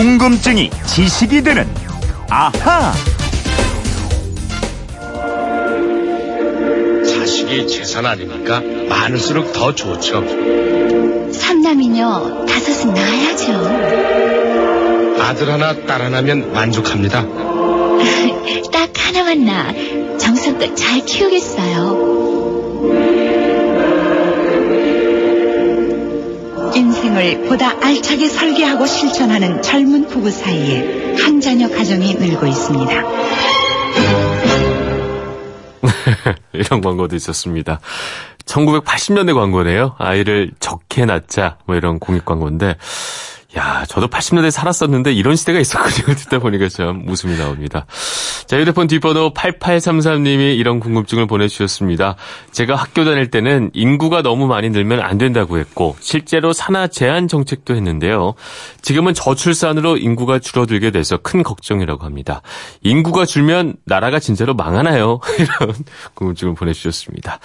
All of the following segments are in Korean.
궁금증이 지식이 되는 아하. 자식이 재산 아닙니까? 많을수록 더 좋죠. 삼남이녀 다섯은 낳아야죠. 아들 하나, 딸 하나면 만족합니다. 딱 하나만 낳아 정성껏 잘 키우겠어요. 인생을 보다 알차게 설계하고 실천하는 젊은 부부 사이에 한 자녀 가정이 늘고 있습니다. 이런 광고도 있었습니다. 1980년대 광고네요. 아이를 적게 낳자 뭐 이런 공익 광고인데 야, 저도 80년대 살았었는데 이런 시대가 있었군요. 듣다 보니까 참 웃음이 나옵니다. 자, 휴대폰 뒷번호 8833님이 이런 궁금증을 보내주셨습니다. 제가 학교 다닐 때는 인구가 너무 많이 늘면 안 된다고 했고, 실제로 산하 제한 정책도 했는데요. 지금은 저출산으로 인구가 줄어들게 돼서 큰 걱정이라고 합니다. 인구가 줄면 나라가 진짜로 망하나요? 이런 궁금증을 보내주셨습니다.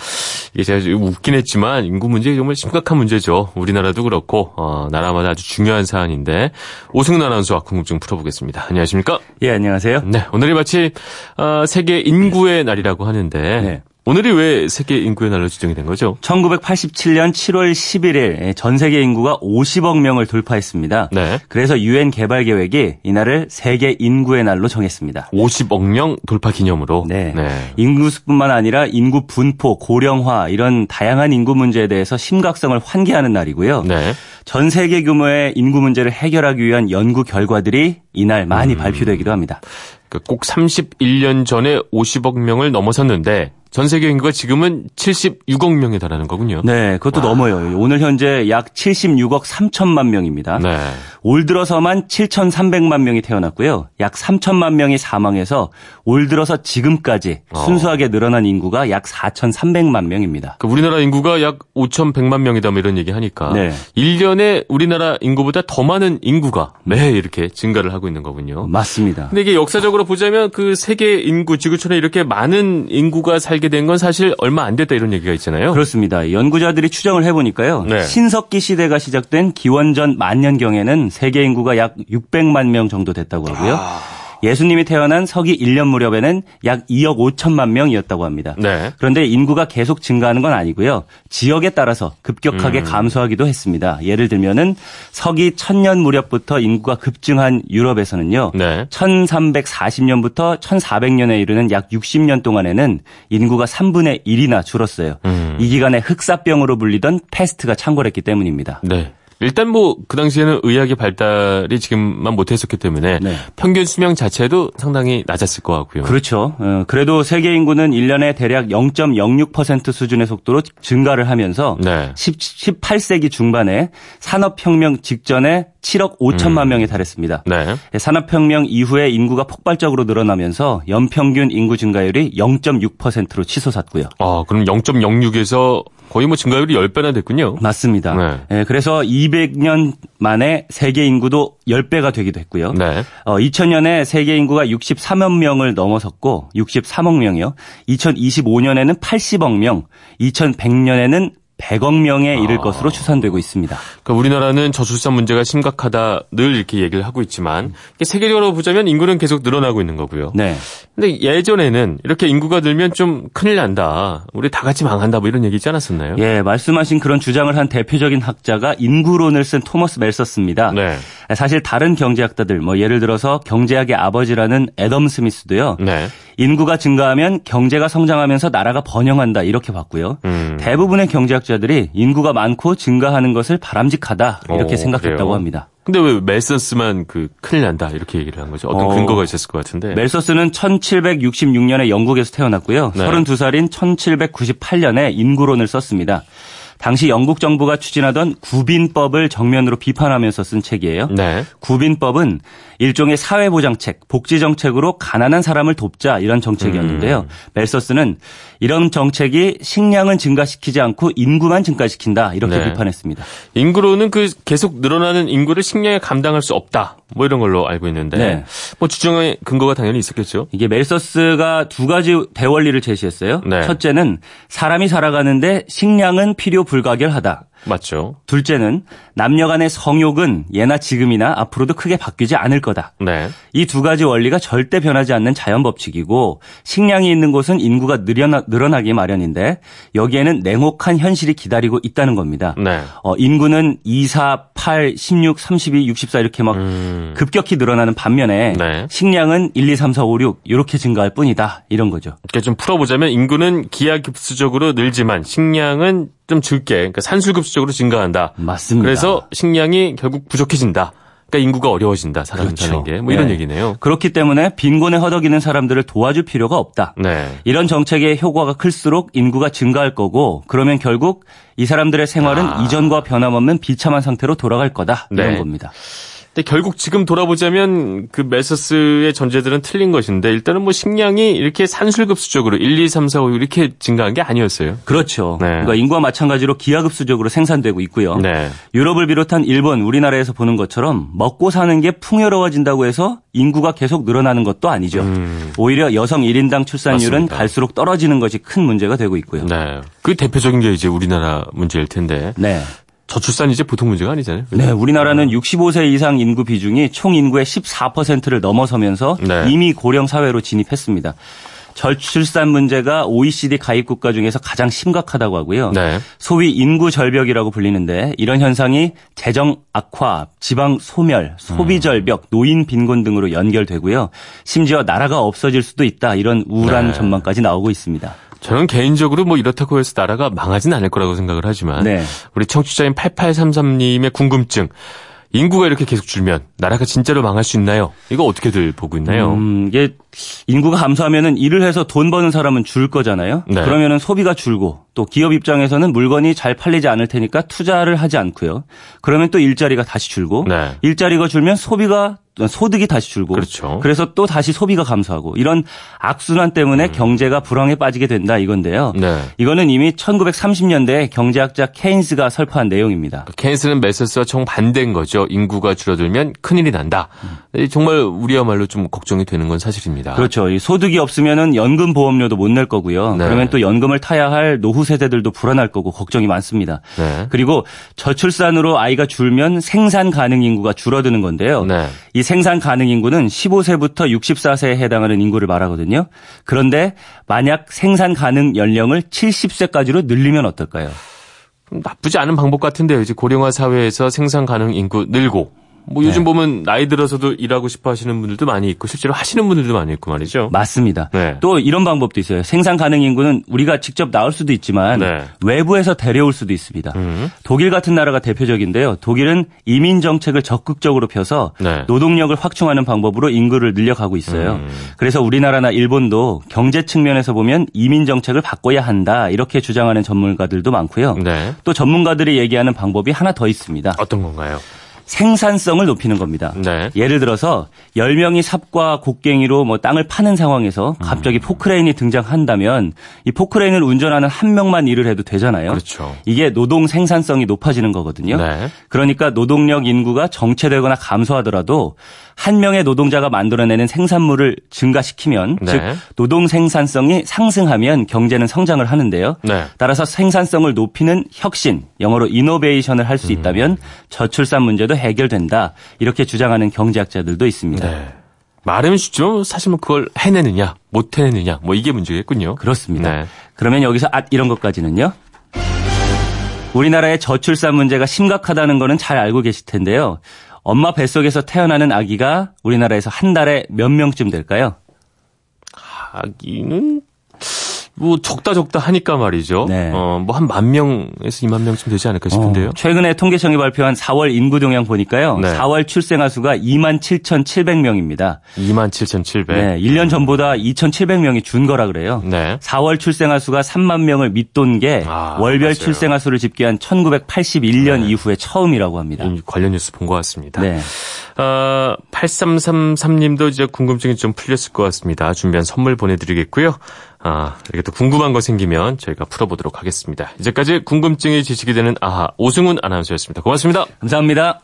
이게 제가 좀 웃긴 했지만 인구 문제 정말 심각한 문제죠. 우리나라도 그렇고, 어, 나라마다 아주 중요한 사안 인데 오승훈 아나운서와 궁금증 풀어보겠습니다. 안녕하십니까? 예, 안녕하세요. 네, 오늘이 마치 어, 세계 인구의 날이라고 하는데 네. 오늘이 왜 세계 인구의 날로 지정이 된 거죠? 1987년 7월 11일 전 세계 인구가 50억 명을 돌파했습니다. 네. 그래서 유엔 개발 계획이 이날을 세계 인구의 날로 정했습니다. 50억 명 돌파 기념으로. 네. 인구수뿐만 아니라 인구 분포, 고령화 이런 다양한 인구 문제에 대해서 심각성을 환기하는 날이고요. 네. 전 세계 규모의 인구 문제를 해결하기 위한 연구 결과들이 이날 많이 음. 발표되기도 합니다. 그꼭 31년 전에 50억 명을 넘어섰는데 전 세계 인구가 지금은 76억 명에 달하는 거군요. 네, 그것도 넘어요. 오늘 현재 약 76억 3천만 명입니다. 네. 올 들어서만 7,300만 명이 태어났고요. 약 3천만 명이 사망해서 올 들어서 지금까지 어. 순수하게 늘어난 인구가 약 4,300만 명입니다. 그 우리나라 인구가 약 5,100만 명이다 뭐 이런 얘기 하니까 네. 1년에 우리나라 인구보다 더 많은 인구가 매해 이렇게 증가를 하고 있는 거군요. 맞습니다. 근데 이게 역사적으로 보자면 그 세계 인구 지구촌에 이렇게 많은 인구가 살게 된 건 사실 얼마 안 됐다 이런 얘기가 있잖아요. 그렇습니다. 연구자들이 추정을 해보니까요. 네. 신석기 시대가 시작된 기원전 만년경에는 세계 인구가 약 600만 명 정도 됐다고 하고요. 예수님이 태어난 서기 1년 무렵에는 약 2억 5천만 명이었다고 합니다. 네. 그런데 인구가 계속 증가하는 건 아니고요. 지역에 따라서 급격하게 음. 감소하기도 했습니다. 예를 들면은 서기 1000년 무렵부터 인구가 급증한 유럽에서는요. 네. 1340년부터 1400년에 이르는 약 60년 동안에는 인구가 3분의 1이나 줄었어요. 음. 이 기간에 흑사병으로 불리던 패스트가 창궐했기 때문입니다. 네. 일단 뭐 그 당시에는 의학의 발달이 지금만 못했었기 때문에 네. 평균 수명 자체도 상당히 낮았을 것 같고요. 그렇죠. 어, 그래도 세계 인구는 1년에 대략 0.06% 수준의 속도로 증가를 하면서 네. 10, 18세기 중반에 산업혁명 직전에 7억 5천만 음. 명에 달했습니다. 네. 산업혁명 이후에 인구가 폭발적으로 늘어나면서 연평균 인구 증가율이 0.6%로 치솟았고요. 아, 그럼 0.06에서 거의 뭐 증가율이 10배나 됐군요. 맞습니다. 네. 예, 그래서 200년 만에 세계 인구도 10배가 되기도 했고요. 네. 어, 2000년에 세계 인구가 63억 명을 넘어섰고 63억 명이요. 2025년에는 80억 명, 2100년에는 100억 명에 이를 아. 것으로 추산되고 있습니다. 그러니까 우리나라는 저출산 문제가 심각하다 늘 이렇게 얘기를 하고 있지만 세계적으로 보자면 인구는 계속 늘어나고 있는 거고요. 네. 근데 예전에는 이렇게 인구가 늘면 좀 큰일 난다. 우리 다 같이 망한다. 뭐 이런 얘기 있지 않았었나요? 예, 말씀하신 그런 주장을 한 대표적인 학자가 인구론을 쓴 토머스 멜서스입니다. 네. 사실 다른 경제학자들, 뭐 예를 들어서 경제학의 아버지라는 애덤 스미스도요. 네. 인구가 증가하면 경제가 성장하면서 나라가 번영한다 이렇게 봤고요. 음. 대부분의 경제학자들이 인구가 많고 증가하는 것을 바람직하다 이렇게 어, 생각했다고 그래요? 합니다. 근데 왜 멜선스만 그 큰일 난다 이렇게 얘기를 한 거죠? 어떤 어. 근거가 있었을 것 같은데. 멜서스는 1766년에 영국에서 태어났고요. 네. 32살인 1798년에 인구론을 썼습니다. 당시 영국 정부가 추진하던 구빈법을 정면으로 비판하면서 쓴 책이에요. 네. 구빈법은 일종의 사회보장책, 복지정책으로 가난한 사람을 돕자 이런 정책이었는데요. 음. 멜서스는 이런 정책이 식량은 증가시키지 않고 인구만 증가시킨다 이렇게 네. 비판했습니다. 인구로는 그 계속 늘어나는 인구를 식량에 감당할 수 없다. 뭐 이런 걸로 알고 있는데. 네. 뭐 주장의 근거가 당연히 있었겠죠. 이게 멜서스가 두 가지 대원리를 제시했어요. 네. 첫째는 사람이 살아가는데 식량은 필요 불가결하다. 맞죠. 둘째는 남녀 간의 성욕은 예나 지금이나 앞으로도 크게 바뀌지 않을 거다. 네. 이 두 가지 원리가 절대 변하지 않는 자연 법칙이고 식량이 있는 곳은 인구가 늘어나, 늘어나기 마련인데 여기에는 냉혹한 현실이 기다리고 있다는 겁니다. 네. 어, 인구는 2, 4, 8, 16, 32, 64 이렇게 막 음. 급격히 늘어나는 반면에 네. 식량은 1, 2, 3, 4, 5, 6 이렇게 증가할 뿐이다. 이런 거죠. 그러니까 좀 풀어보자면 인구는 기하급수적으로 늘지만 식량은 좀 적게, 그러니까 산술급수적으로 증가한다. 맞습니다. 그래서 식량이 결국 부족해진다. 그러니까 인구가 어려워진다. 사람 그렇죠. 사는 게. 뭐 이런 네. 얘기네요. 그렇기 때문에 빈곤에 허덕이는 사람들을 도와줄 필요가 없다. 네. 이런 정책의 효과가 클수록 인구가 증가할 거고 그러면 결국 이 사람들의 생활은 아. 이전과 변함없는 비참한 상태로 돌아갈 거다. 이런 네. 겁니다. 근데 결국 지금 돌아보자면 그 메서스의 전제들은 틀린 것인데 일단은 뭐 식량이 이렇게 산술급수적으로 1, 2, 3, 4, 5 이렇게 증가한 게 아니었어요. 그렇죠. 네. 그러니까 인구와 마찬가지로 기하급수적으로 생산되고 있고요. 네. 유럽을 비롯한 일본, 우리나라에서 보는 것처럼 먹고 사는 게 풍요로워진다고 해서 인구가 계속 늘어나는 것도 아니죠. 오히려 여성 1인당 출산율은 음. 맞습니다. 갈수록 떨어지는 것이 큰 문제가 되고 있고요. 네. 그 대표적인 게 이제 우리나라 문제일 텐데 네. 저출산 이제 보통 문제가 아니잖아요. 네, 우리나라는 65세 이상 인구 비중이 총 인구의 14%를 넘어서면서 네. 이미 고령 사회로 진입했습니다. 저출산 문제가 OECD 가입 국가 중에서 가장 심각하다고 하고요. 네. 소위 인구 절벽이라고 불리는데 이런 현상이 재정 악화, 지방 소멸, 소비 절벽, 노인 빈곤 등으로 연결되고요. 심지어 나라가 없어질 수도 있다 이런 우울한 네. 전망까지 나오고 있습니다. 저는 개인적으로 뭐 이렇다고 해서 나라가 망하진 않을 거라고 생각을 하지만 네. 우리 청취자인 8833님의 궁금증 인구가 이렇게 계속 줄면 나라가 진짜로 망할 수 있나요? 이거 어떻게들 보고 있나요? 음, 이게 인구가 감소하면은 일을 해서 돈 버는 사람은 줄 거잖아요. 네. 그러면은 소비가 줄고 또 기업 입장에서는 물건이 잘 팔리지 않을 테니까 투자를 하지 않고요. 그러면 또 일자리가 다시 줄고 네. 일자리가 줄면 소비가 소득이 다시 줄고 그렇죠. 그래서 또 다시 소비가 감소하고 이런 악순환 때문에 경제가 불황에 빠지게 된다 이건데요. 음. 네. 이거는 이미 1930년대에 경제학자 케인스가 설파한 내용입니다. 케인스는 메서스와 정반대인 거죠. 인구가 줄어들면 큰일이 난다. 정말 우리야말로 좀 걱정이 되는 건 사실입니다. 그렇죠. 이 소득이 없으면은 연금 보험료도 못 낼 거고요. 네. 그러면 또 연금을 타야 할 노후 세대들도 불안할 거고 걱정이 많습니다. 네. 그리고 저출산으로 아이가 줄면 생산 가능 인구가 줄어드는 건데요. 네. 이 생산 가능 인구는 15세부터 64세에 해당하는 인구를 말하거든요. 그런데 만약 생산 가능 연령을 70세까지로 늘리면 어떨까요? 나쁘지 않은 방법 같은데요. 이제 고령화 사회에서 생산 가능 인구 늘고 뭐 요즘 네. 보면 나이 들어서도 일하고 싶어 하시는 분들도 많이 있고 실제로 하시는 분들도 많이 있고 말이죠. 맞습니다. 네. 또 이런 방법도 있어요. 생산 가능 인구는 우리가 직접 낳을 수도 있지만 네. 외부에서 데려올 수도 있습니다. 음. 독일 같은 나라가 대표적인데요. 독일은 이민 정책을 적극적으로 펴서 네. 노동력을 확충하는 방법으로 인구를 늘려가고 있어요. 음. 그래서 우리나라나 일본도 경제 측면에서 보면 이민 정책을 바꿔야 한다 이렇게 주장하는 전문가들도 많고요. 네. 또 전문가들이 얘기하는 방법이 하나 더 있습니다. 어떤 건가요? 생산성을 높이는 겁니다. 네. 예를 들어서 10명이 삽과 곡괭이로 뭐 땅을 파는 상황에서 갑자기 포크레인이 등장한다면 이 포크레인을 운전하는 한 명만 일을 해도 되잖아요. 그렇죠. 이게 노동 생산성이 높아지는 거거든요. 네. 그러니까 노동력 인구가 정체되거나 감소하더라도 한 명의 노동자가 만들어내는 생산물을 증가시키면 네. 즉 노동 생산성이 상승하면 경제는 성장을 하는데요. 네. 따라서 생산성을 높이는 혁신, 영어로 이노베이션을 할수 음. 있다면 저출산 문제도 해결된다. 이렇게 주장하는 경제학자들도 있습니다. 네. 말은 쉽죠. 사실 뭐 그걸 해내느냐, 못 해내느냐, 뭐 이게 문제겠군요. 그렇습니다. 네. 그러면 여기서 앗 이런 것까지는요. 우리나라의 저출산 문제가 심각하다는 거는 잘 알고 계실 텐데요. 엄마 뱃속에서 태어나는 아기가 우리나라에서 한 달에 몇 명쯤 될까요? 아기는 뭐 적다 적다 하니까 말이죠. 네. 어, 뭐 한 만 명에서 2만 명쯤 되지 않을까 싶은데요. 어, 최근에 통계청이 발표한 4월 인구 동향 보니까요. 네. 4월 출생아 수가 2만 7,700명입니다. 2만 7,700. 네, 1년 전보다 2,700명이 준 거라 그래요. 네. 4월 출생아 수가 3만 명을 밑돈 게 아, 월별 맞아요. 출생아 수를 집계한 1981년 이후에 처음이라고 합니다. 이 관련 뉴스 본 것 같습니다. 네. 어, 8333님도 이제 궁금증이 좀 풀렸을 것 같습니다. 준비한 선물 보내드리겠고요. 아, 이렇게 또 궁금한 거 생기면 저희가 풀어보도록 하겠습니다. 이제까지 궁금증이 지식이 되는 아하 오승훈 아나운서였습니다. 고맙습니다. 감사합니다.